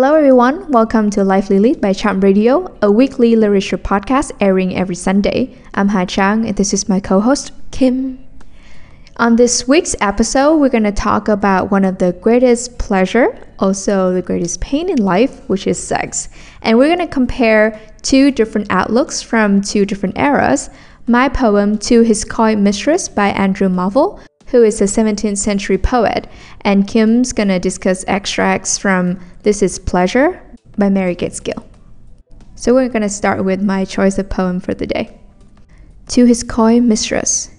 Hello, everyone. Welcome to Lively Lead by Charm Radio, a weekly literature podcast airing every Sunday. I'm Ha Chang, and this is my co host, Kim. On this week's episode, we're going to talk about one of the greatest pleasure, also the greatest pain in life, which is sex. And we're going to compare two different outlooks from two different eras. My poem, To His Coy Mistress by Andrew Marvell, who is a 17th century poet, and Kim's gonna discuss extracts from This Is Pleasure by Mary Gaitskill. So we're gonna start with my choice of poem for the day. To his coy mistress.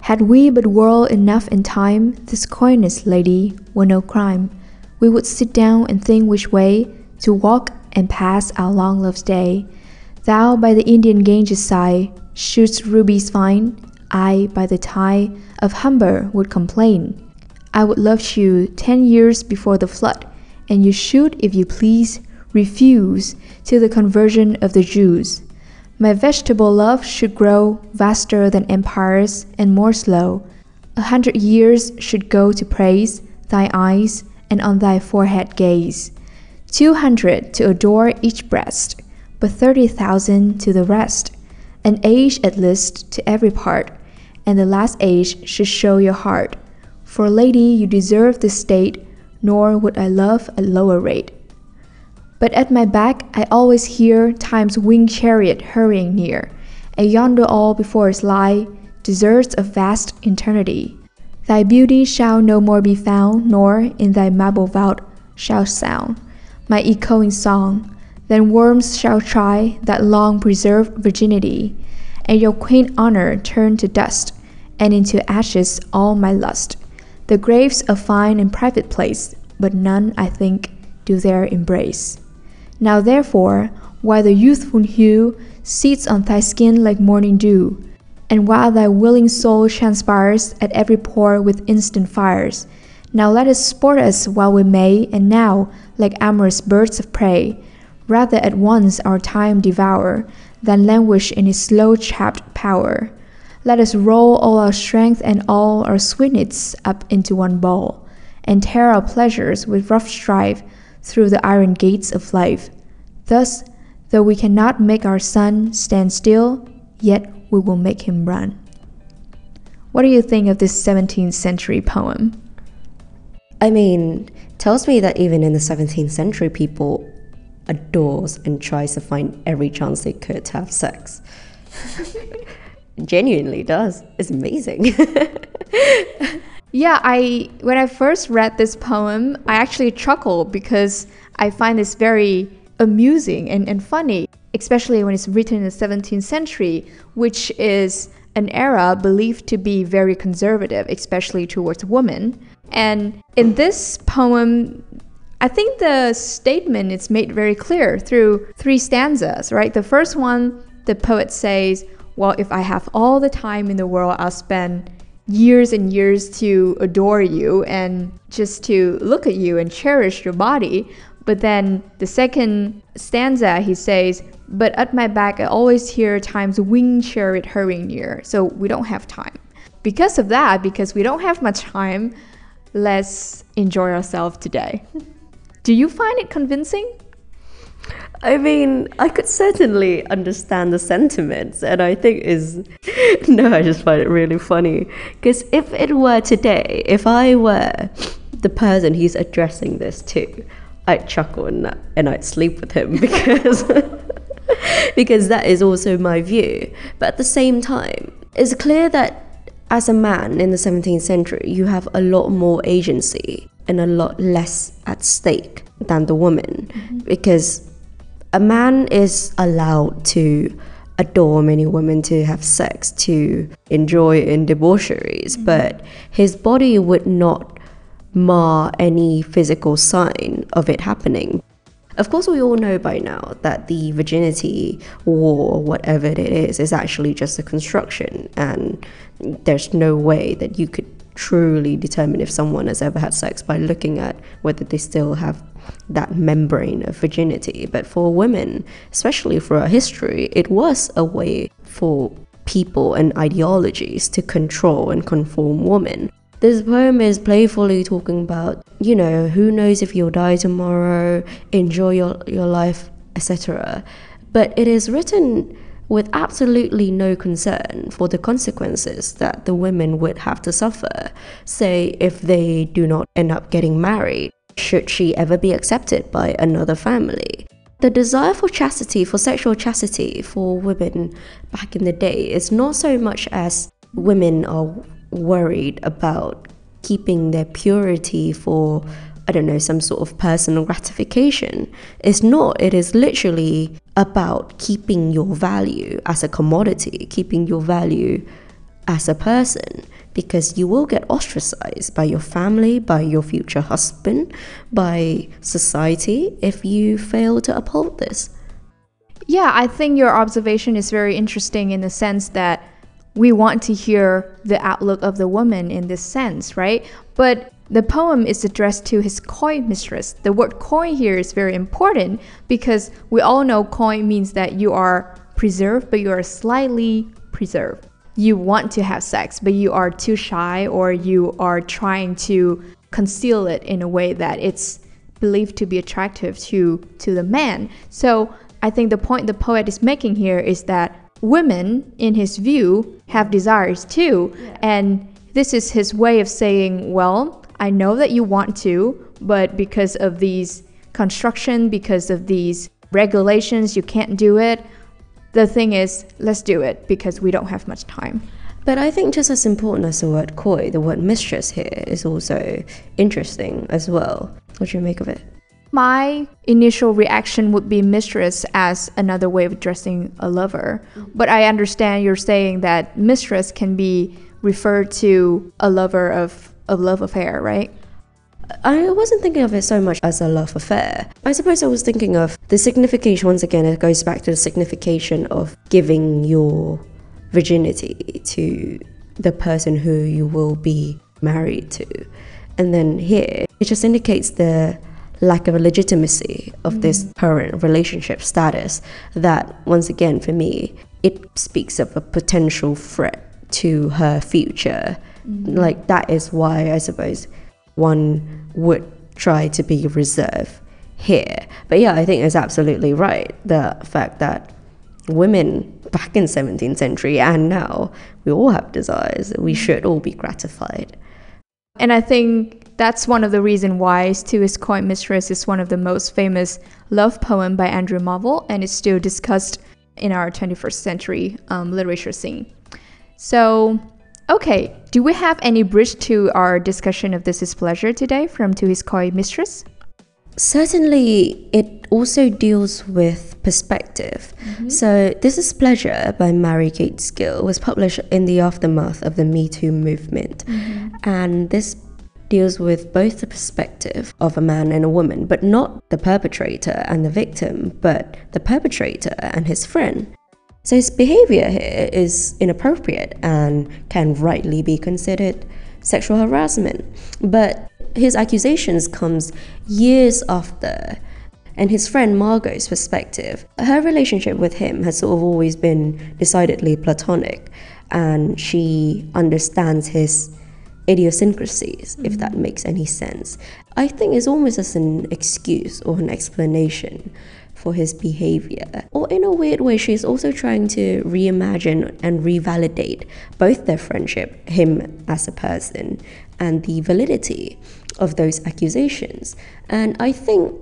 Had we but whirled enough in time, this coyness, lady, were no crime. We would sit down and think which way to walk and pass our long love's day. Thou by the Indian Ganges side shoots rubies fine, I by the tie of Humber would complain. I would love you ten years before the flood, and you should, if you please, refuse till the conversion of the Jews. My vegetable love should grow vaster than empires and more slow. A hundred years should go to praise thy eyes and on thy forehead gaze. Two hundred to adore each breast, but thirty thousand to the rest. An age at least to every part, and the last age should show your heart. For, lady, you deserve this state, nor would I love a lower rate. But at my back I always hear time's winged chariot hurrying near, and yonder all before us lie deserts of vast eternity. Thy beauty shall no more be found, nor in thy marble vault shall sound my echoing song. Then worms shall try that long preserved virginity, and your quaint honor turn to dust, and into ashes all my lust. The graves a fine and private place, but none, I think, do there embrace. Now therefore, while the youthful hue sits on thy skin like morning dew, and while thy willing soul transpires at every pore with instant fires, now let us sport us while we may, and now, like amorous birds of prey, rather at once our time devour, than languish in its slow chapped power. Let us roll all our strength and all our sweetness up into one bowl, and tear our pleasures with rough strife through the iron gates of life. Thus, though we cannot make our sun stand still, yet we will make him run. What do you think of this 17th century poem? I mean, tells me that even in the 17th century, people adores and tries to find every chance they could to have sex. genuinely does. It's amazing. yeah, I when I first read this poem, I actually chuckled because I find this very amusing and, and funny, especially when it's written in the 17th century, which is an era believed to be very conservative, especially towards women. And in this poem, I think the statement is made very clear through three stanzas, right? The first one, the poet says, well, if I have all the time in the world, I'll spend years and years to adore you and just to look at you and cherish your body. But then the second stanza, he says, But at my back, I always hear time's winged chariot hurrying near. So we don't have time. Because of that, because we don't have much time, let's enjoy ourselves today. Do you find it convincing? I mean, I could certainly understand the sentiments, and I think is no, I just find it really funny because if it were today, if I were the person he's addressing this to, I'd chuckle and, and I'd sleep with him because because that is also my view. But at the same time, it's clear that as a man in the 17th century, you have a lot more agency and a lot less at stake than the woman mm-hmm. because a man is allowed to adore many women to have sex to enjoy in debaucheries mm-hmm. but his body would not mar any physical sign of it happening of course we all know by now that the virginity war whatever it is is actually just a construction and there's no way that you could truly determine if someone has ever had sex by looking at whether they still have that membrane of virginity. But for women, especially for our history, it was a way for people and ideologies to control and conform women. This poem is playfully talking about, you know, who knows if you'll die tomorrow, enjoy your, your life, etc. But it is written with absolutely no concern for the consequences that the women would have to suffer, say, if they do not end up getting married, should she ever be accepted by another family. The desire for chastity, for sexual chastity for women back in the day, is not so much as women are worried about keeping their purity for I don't know, some sort of personal gratification. It's not, it is literally about keeping your value as a commodity, keeping your value as a person, because you will get ostracized by your family, by your future husband, by society if you fail to uphold this. Yeah, I think your observation is very interesting in the sense that we want to hear the outlook of the woman in this sense, right? But the poem is addressed to his coy mistress. The word coy here is very important because we all know coy means that you are preserved, but you are slightly preserved. You want to have sex, but you are too shy or you are trying to conceal it in a way that it's believed to be attractive to, to the man. So I think the point the poet is making here is that women, in his view, have desires too. Yeah. And this is his way of saying, well, I know that you want to, but because of these construction, because of these regulations, you can't do it. The thing is, let's do it because we don't have much time. But I think just as important as the word coy, the word mistress here is also interesting as well. What do you make of it? My initial reaction would be mistress as another way of addressing a lover. But I understand you're saying that mistress can be referred to a lover of a love affair, right? I wasn't thinking of it so much as a love affair. I suppose I was thinking of the signification, once again, it goes back to the signification of giving your virginity to the person who you will be married to. And then here, it just indicates the lack of legitimacy of mm. this current relationship status that, once again, for me, it speaks of a potential threat to her future Mm-hmm. Like that is why I suppose one would try to be reserved here. But yeah, I think it's absolutely right. The fact that women back in 17th century and now we all have desires. We mm-hmm. should all be gratified. And I think that's one of the reasons why To His Coy Mistress is one of the most famous love poem by Andrew Marvell and is still discussed in our 21st century um, literature scene. So Okay, do we have any bridge to our discussion of This Is Pleasure today from To His Coy Mistress? Certainly, it also deals with perspective. Mm-hmm. So, This Is Pleasure by Mary Gaitskill was published in the aftermath of the Me Too movement. Mm-hmm. And this deals with both the perspective of a man and a woman, but not the perpetrator and the victim, but the perpetrator and his friend. So his behavior here is inappropriate and can rightly be considered sexual harassment. But his accusations comes years after and his friend Margot's perspective. Her relationship with him has sort of always been decidedly platonic and she understands his idiosyncrasies, if mm-hmm. that makes any sense. I think it's almost as an excuse or an explanation for his behavior. Or in a weird way, she's also trying to reimagine and revalidate both their friendship, him as a person, and the validity of those accusations. And I think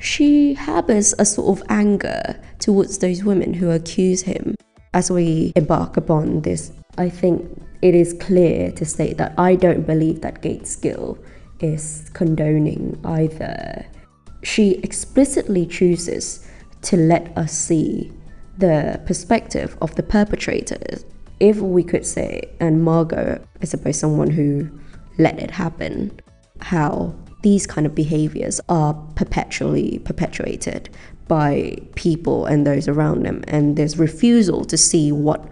she harbors a sort of anger towards those women who accuse him. As we embark upon this, I think it is clear to state that I don't believe that Gaitskill is condoning either. She explicitly chooses to let us see the perspective of the perpetrators. If we could say, and Margot, I suppose, someone who let it happen, how these kind of behaviors are perpetually perpetuated by people and those around them, and there's refusal to see what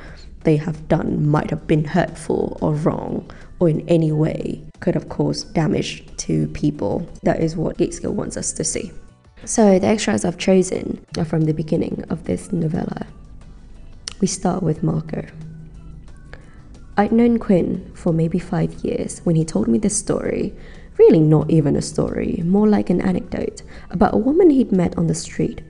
they have done might have been hurtful or wrong or in any way could have caused damage to people. That is what Gaitskill wants us to see. So the extracts I've chosen are from the beginning of this novella. We start with Margot. I'd known Quinn for maybe five years when he told me this story. Really, not even a story, more like an anecdote about a woman he'd met on the street.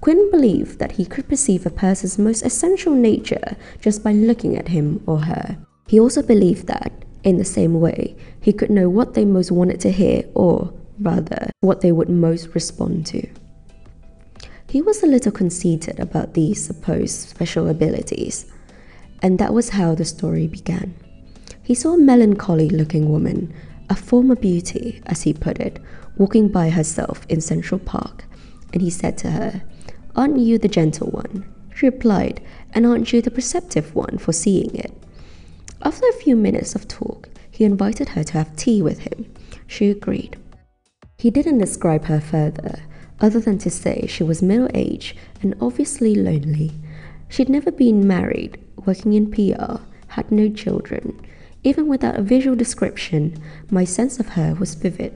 Quinn believed that he could perceive a person's most essential nature just by looking at him or her. He also believed that, in the same way, he could know what they most wanted to hear or, rather, what they would most respond to. He was a little conceited about these supposed special abilities, and that was how the story began. He saw a melancholy looking woman, a former beauty, as he put it, walking by herself in Central Park, and he said to her, Aren't you the gentle one? She replied, And aren't you the perceptive one for seeing it? After a few minutes of talk, he invited her to have tea with him. She agreed. He didn't describe her further, other than to say she was middle aged and obviously lonely. She'd never been married, working in PR, had no children. Even without a visual description, my sense of her was vivid.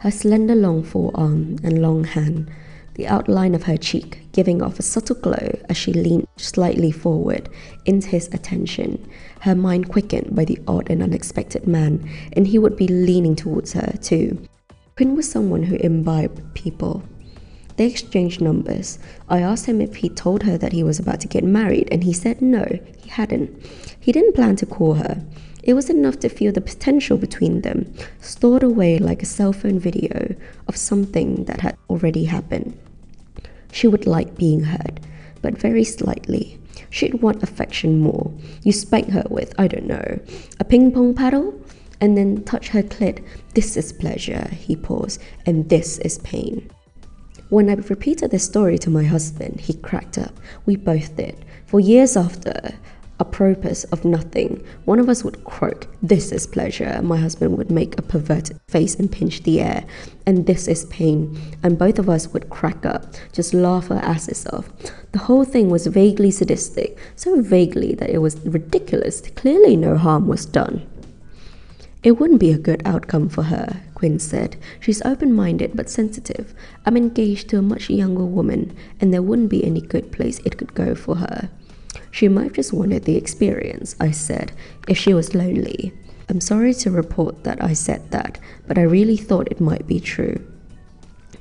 Her slender long forearm and long hand, the outline of her cheek giving off a subtle glow as she leaned slightly forward into his attention, her mind quickened by the odd and unexpected man, and he would be leaning towards her too. Quinn was someone who imbibed people. They exchanged numbers. I asked him if he told her that he was about to get married, and he said no, he hadn't. He didn't plan to call her. It was enough to feel the potential between them, stored away like a cell phone video of something that had already happened. She would like being heard, but very slightly. She'd want affection more. You spank her with, I don't know, a ping pong paddle? And then touch her clit. This is pleasure, he paused, and this is pain. When I repeated this story to my husband, he cracked up. We both did. For years after, a purpose of nothing, one of us would croak, This is pleasure. My husband would make a perverted face and pinch the air, and this is pain. And both of us would crack up, just laugh our asses off. The whole thing was vaguely sadistic, so vaguely that it was ridiculous. Clearly, no harm was done. It wouldn't be a good outcome for her, Quinn said. She's open minded but sensitive. I'm engaged to a much younger woman, and there wouldn't be any good place it could go for her. She might just wanted the experience, I said, if she was lonely. I'm sorry to report that I said that, but I really thought it might be true.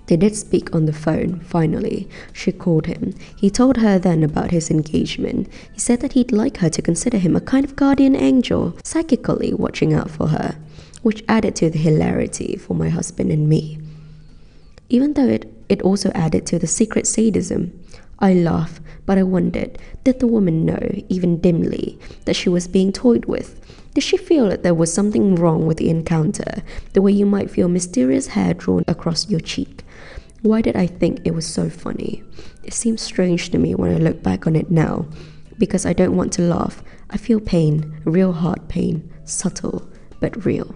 They did speak on the phone, finally. She called him. He told her then about his engagement. He said that he'd like her to consider him a kind of guardian angel, psychically watching out for her, which added to the hilarity for my husband and me. Even though it, it also added to the secret sadism. I laughed, but I wondered did the woman know, even dimly, that she was being toyed with? Did she feel that there was something wrong with the encounter, the way you might feel mysterious hair drawn across your cheek? Why did I think it was so funny? It seems strange to me when I look back on it now, because I don't want to laugh. I feel pain, real hard pain, subtle but real.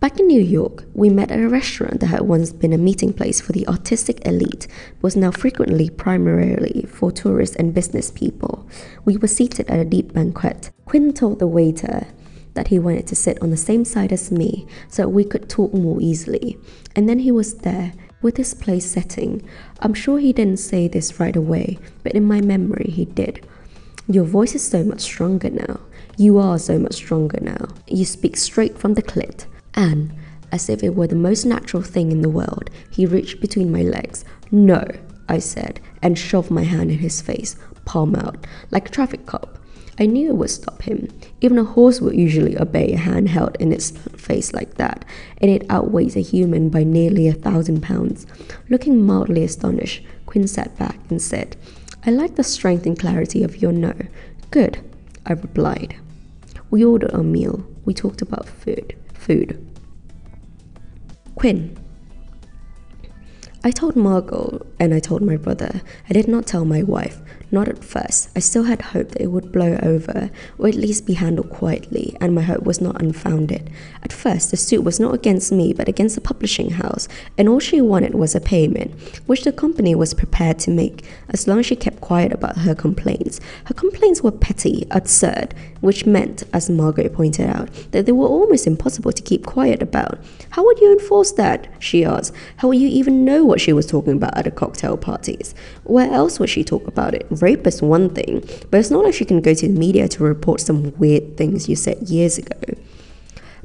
Back in New York, we met at a restaurant that had once been a meeting place for the artistic elite, but was now frequently primarily for tourists and business people. We were seated at a deep banquet. Quinn told the waiter that he wanted to sit on the same side as me so we could talk more easily. And then he was there with his place setting. I'm sure he didn't say this right away, but in my memory he did. Your voice is so much stronger now. You are so much stronger now. You speak straight from the clit. And, as if it were the most natural thing in the world, he reached between my legs. No, I said, and shoved my hand in his face, palm out, like a traffic cop. I knew it would stop him. Even a horse would usually obey a hand held in its face like that, and it outweighs a human by nearly a thousand pounds. Looking mildly astonished, Quinn sat back and said, I like the strength and clarity of your no. Good, I replied. We ordered our meal. We talked about food. Food. Quinn. I told Margot and I told my brother. I did not tell my wife. Not at first. I still had hope that it would blow over, or at least be handled quietly, and my hope was not unfounded. At first, the suit was not against me, but against the publishing house, and all she wanted was a payment, which the company was prepared to make, as long as she kept quiet about her complaints. Her complaints were petty, absurd, which meant, as Margaret pointed out, that they were almost impossible to keep quiet about. How would you enforce that? she asked. How would you even know what she was talking about at cocktail? cocktail parties. Where else would she talk about it? Rape is one thing, but it's not like she can go to the media to report some weird things you said years ago.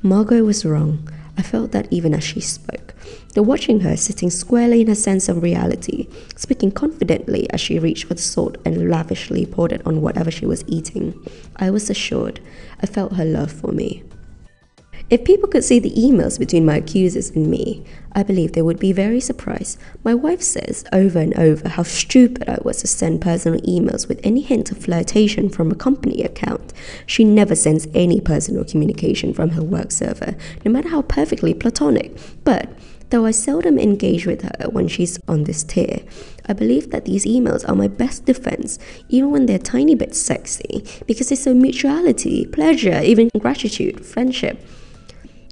Margot was wrong. I felt that even as she spoke. The watching her sitting squarely in her sense of reality, speaking confidently as she reached for the salt and lavishly poured it on whatever she was eating, I was assured. I felt her love for me. If people could see the emails between my accusers and me, I believe they would be very surprised. My wife says over and over how stupid I was to send personal emails with any hint of flirtation from a company account. She never sends any personal communication from her work server, no matter how perfectly platonic. But Though I seldom engage with her when she's on this tier, I believe that these emails are my best defense, even when they're tiny bit sexy, because they show mutuality, pleasure, even gratitude, friendship.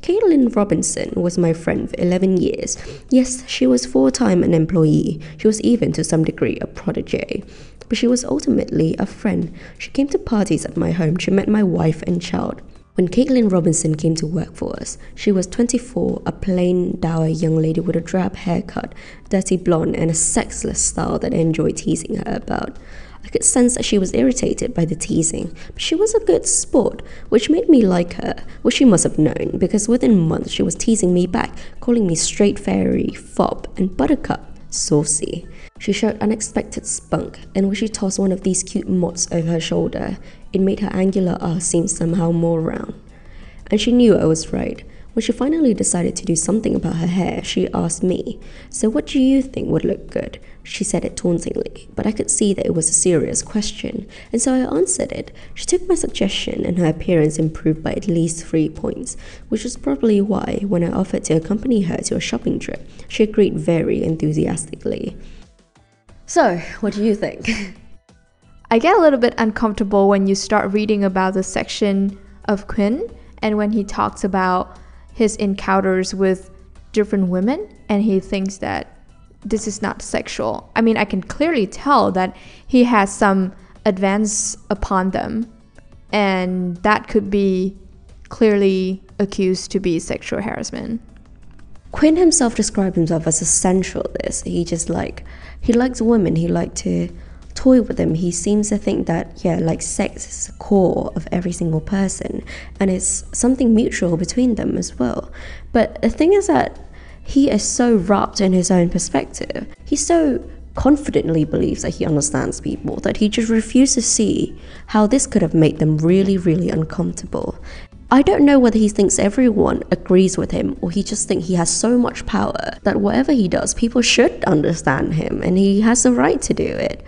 Caitlin Robinson was my friend for 11 years. Yes, she was full time an employee. She was even to some degree a protege. But she was ultimately a friend. She came to parties at my home. She met my wife and child. When Caitlin Robinson came to work for us, she was 24, a plain, dour young lady with a drab haircut, dirty blonde, and a sexless style that I enjoyed teasing her about. I could sense that she was irritated by the teasing, but she was a good sport, which made me like her, which she must have known, because within months she was teasing me back, calling me straight fairy, fob, and buttercup, saucy. She showed unexpected spunk, and when she tossed one of these cute mots over her shoulder, it made her angular ass uh, seem somehow more round. And she knew I was right. When she finally decided to do something about her hair, she asked me, So what do you think would look good? She said it tauntingly, but I could see that it was a serious question, and so I answered it. She took my suggestion, and her appearance improved by at least three points, which was probably why, when I offered to accompany her to a shopping trip, she agreed very enthusiastically. So, what do you think? I get a little bit uncomfortable when you start reading about the section of Quinn and when he talks about his encounters with different women and he thinks that this is not sexual. I mean, I can clearly tell that he has some advance upon them, and that could be clearly accused to be sexual harassment. Quinn himself described himself as a sensualist. He just like he likes women. He liked to toy with them. He seems to think that yeah, like sex is the core of every single person, and it's something mutual between them as well. But the thing is that he is so wrapped in his own perspective. He so confidently believes that he understands people that he just refuses to see how this could have made them really, really uncomfortable. I don't know whether he thinks everyone agrees with him or he just thinks he has so much power that whatever he does, people should understand him and he has the right to do it.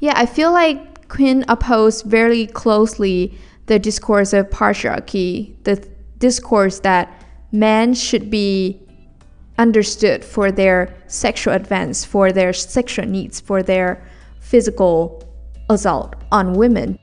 Yeah, I feel like Quinn opposed very closely the discourse of patriarchy, the discourse that men should be understood for their sexual advance, for their sexual needs, for their physical assault on women.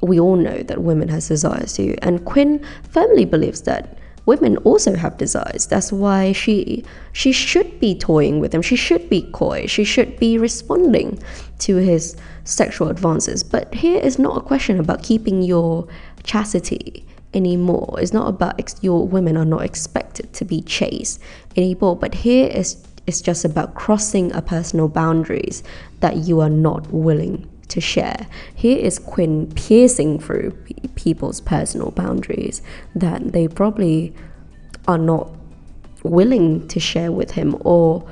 We all know that women has desires too, and Quinn firmly believes that women also have desires. That's why she she should be toying with him. She should be coy. She should be responding to his sexual advances. But here is not a question about keeping your chastity anymore. It's not about ex- your women are not expected to be chaste anymore. But here is it's just about crossing a personal boundaries that you are not willing to share. Here is Quinn piercing through people's personal boundaries that they probably are not willing to share with him or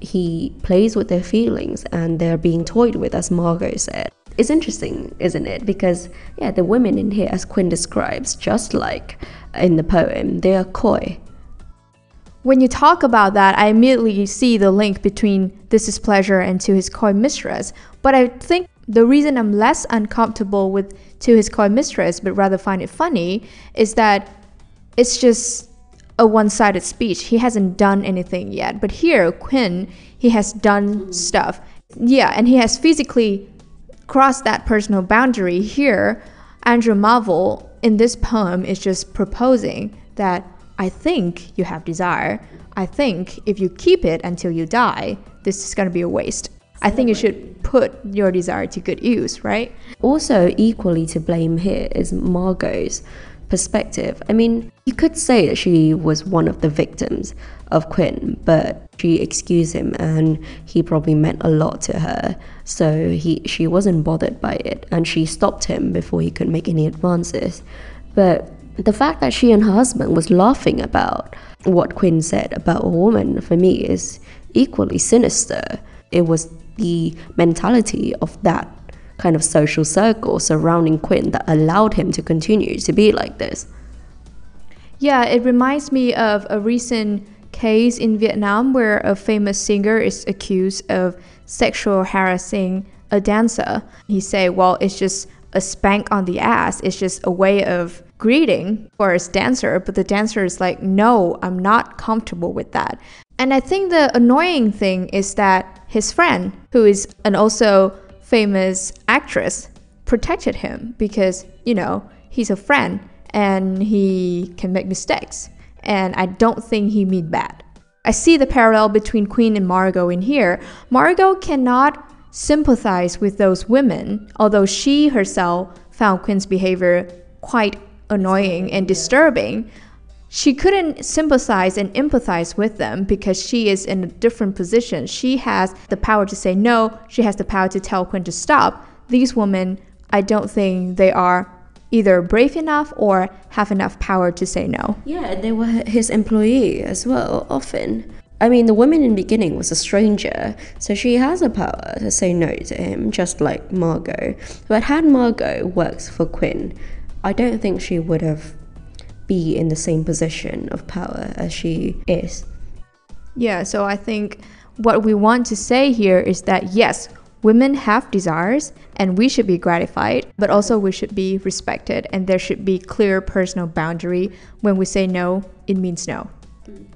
he plays with their feelings and they're being toyed with as Margot said. It's interesting, isn't it? Because, yeah, the women in here, as Quinn describes, just like in the poem, they are coy. When you talk about that, I immediately see the link between This is Pleasure and To His Coy Mistress. But I think the reason I'm less uncomfortable with To His Coy Mistress, but rather find it funny, is that it's just a one sided speech. He hasn't done anything yet. But here, Quinn, he has done stuff. Yeah, and he has physically crossed that personal boundary here, Andrew Marvell in this poem is just proposing that I think you have desire. I think if you keep it until you die, this is going to be a waste. I think you should put your desire to good use, right? Also, equally to blame here is Margot's perspective. I mean, you could say that she was one of the victims of Quinn, but she excused him and he probably meant a lot to her. So he she wasn't bothered by it and she stopped him before he could make any advances. But the fact that she and her husband was laughing about what Quinn said about a woman for me is equally sinister. It was the mentality of that kind of social circle surrounding Quinn that allowed him to continue to be like this. Yeah, it reminds me of a recent case in Vietnam where a famous singer is accused of sexual harassing a dancer. He say, "Well, it's just a spank on the ass. It's just a way of greeting for his dancer." But the dancer is like, "No, I'm not comfortable with that." And I think the annoying thing is that his friend, who is an also famous actress protected him because, you know, he's a friend and he can make mistakes. And I don't think he mean bad. I see the parallel between Quinn and Margot in here. Margot cannot sympathize with those women, although she herself found Quinn's behavior quite annoying and disturbing she couldn't sympathize and empathize with them because she is in a different position. She has the power to say no, she has the power to tell Quinn to stop. These women, I don't think they are either brave enough or have enough power to say no. Yeah, they were his employee as well, often. I mean, the woman in the beginning was a stranger, so she has a power to say no to him, just like Margot. But had Margot worked for Quinn, I don't think she would have be in the same position of power as she is. Yeah, so I think what we want to say here is that yes, women have desires and we should be gratified, but also we should be respected and there should be clear personal boundary. When we say no, it means no. Mm.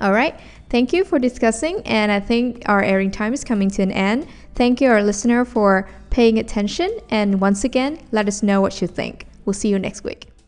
All right. Thank you for discussing, and I think our airing time is coming to an end. Thank you, our listener, for paying attention. And once again, let us know what you think. We'll see you next week.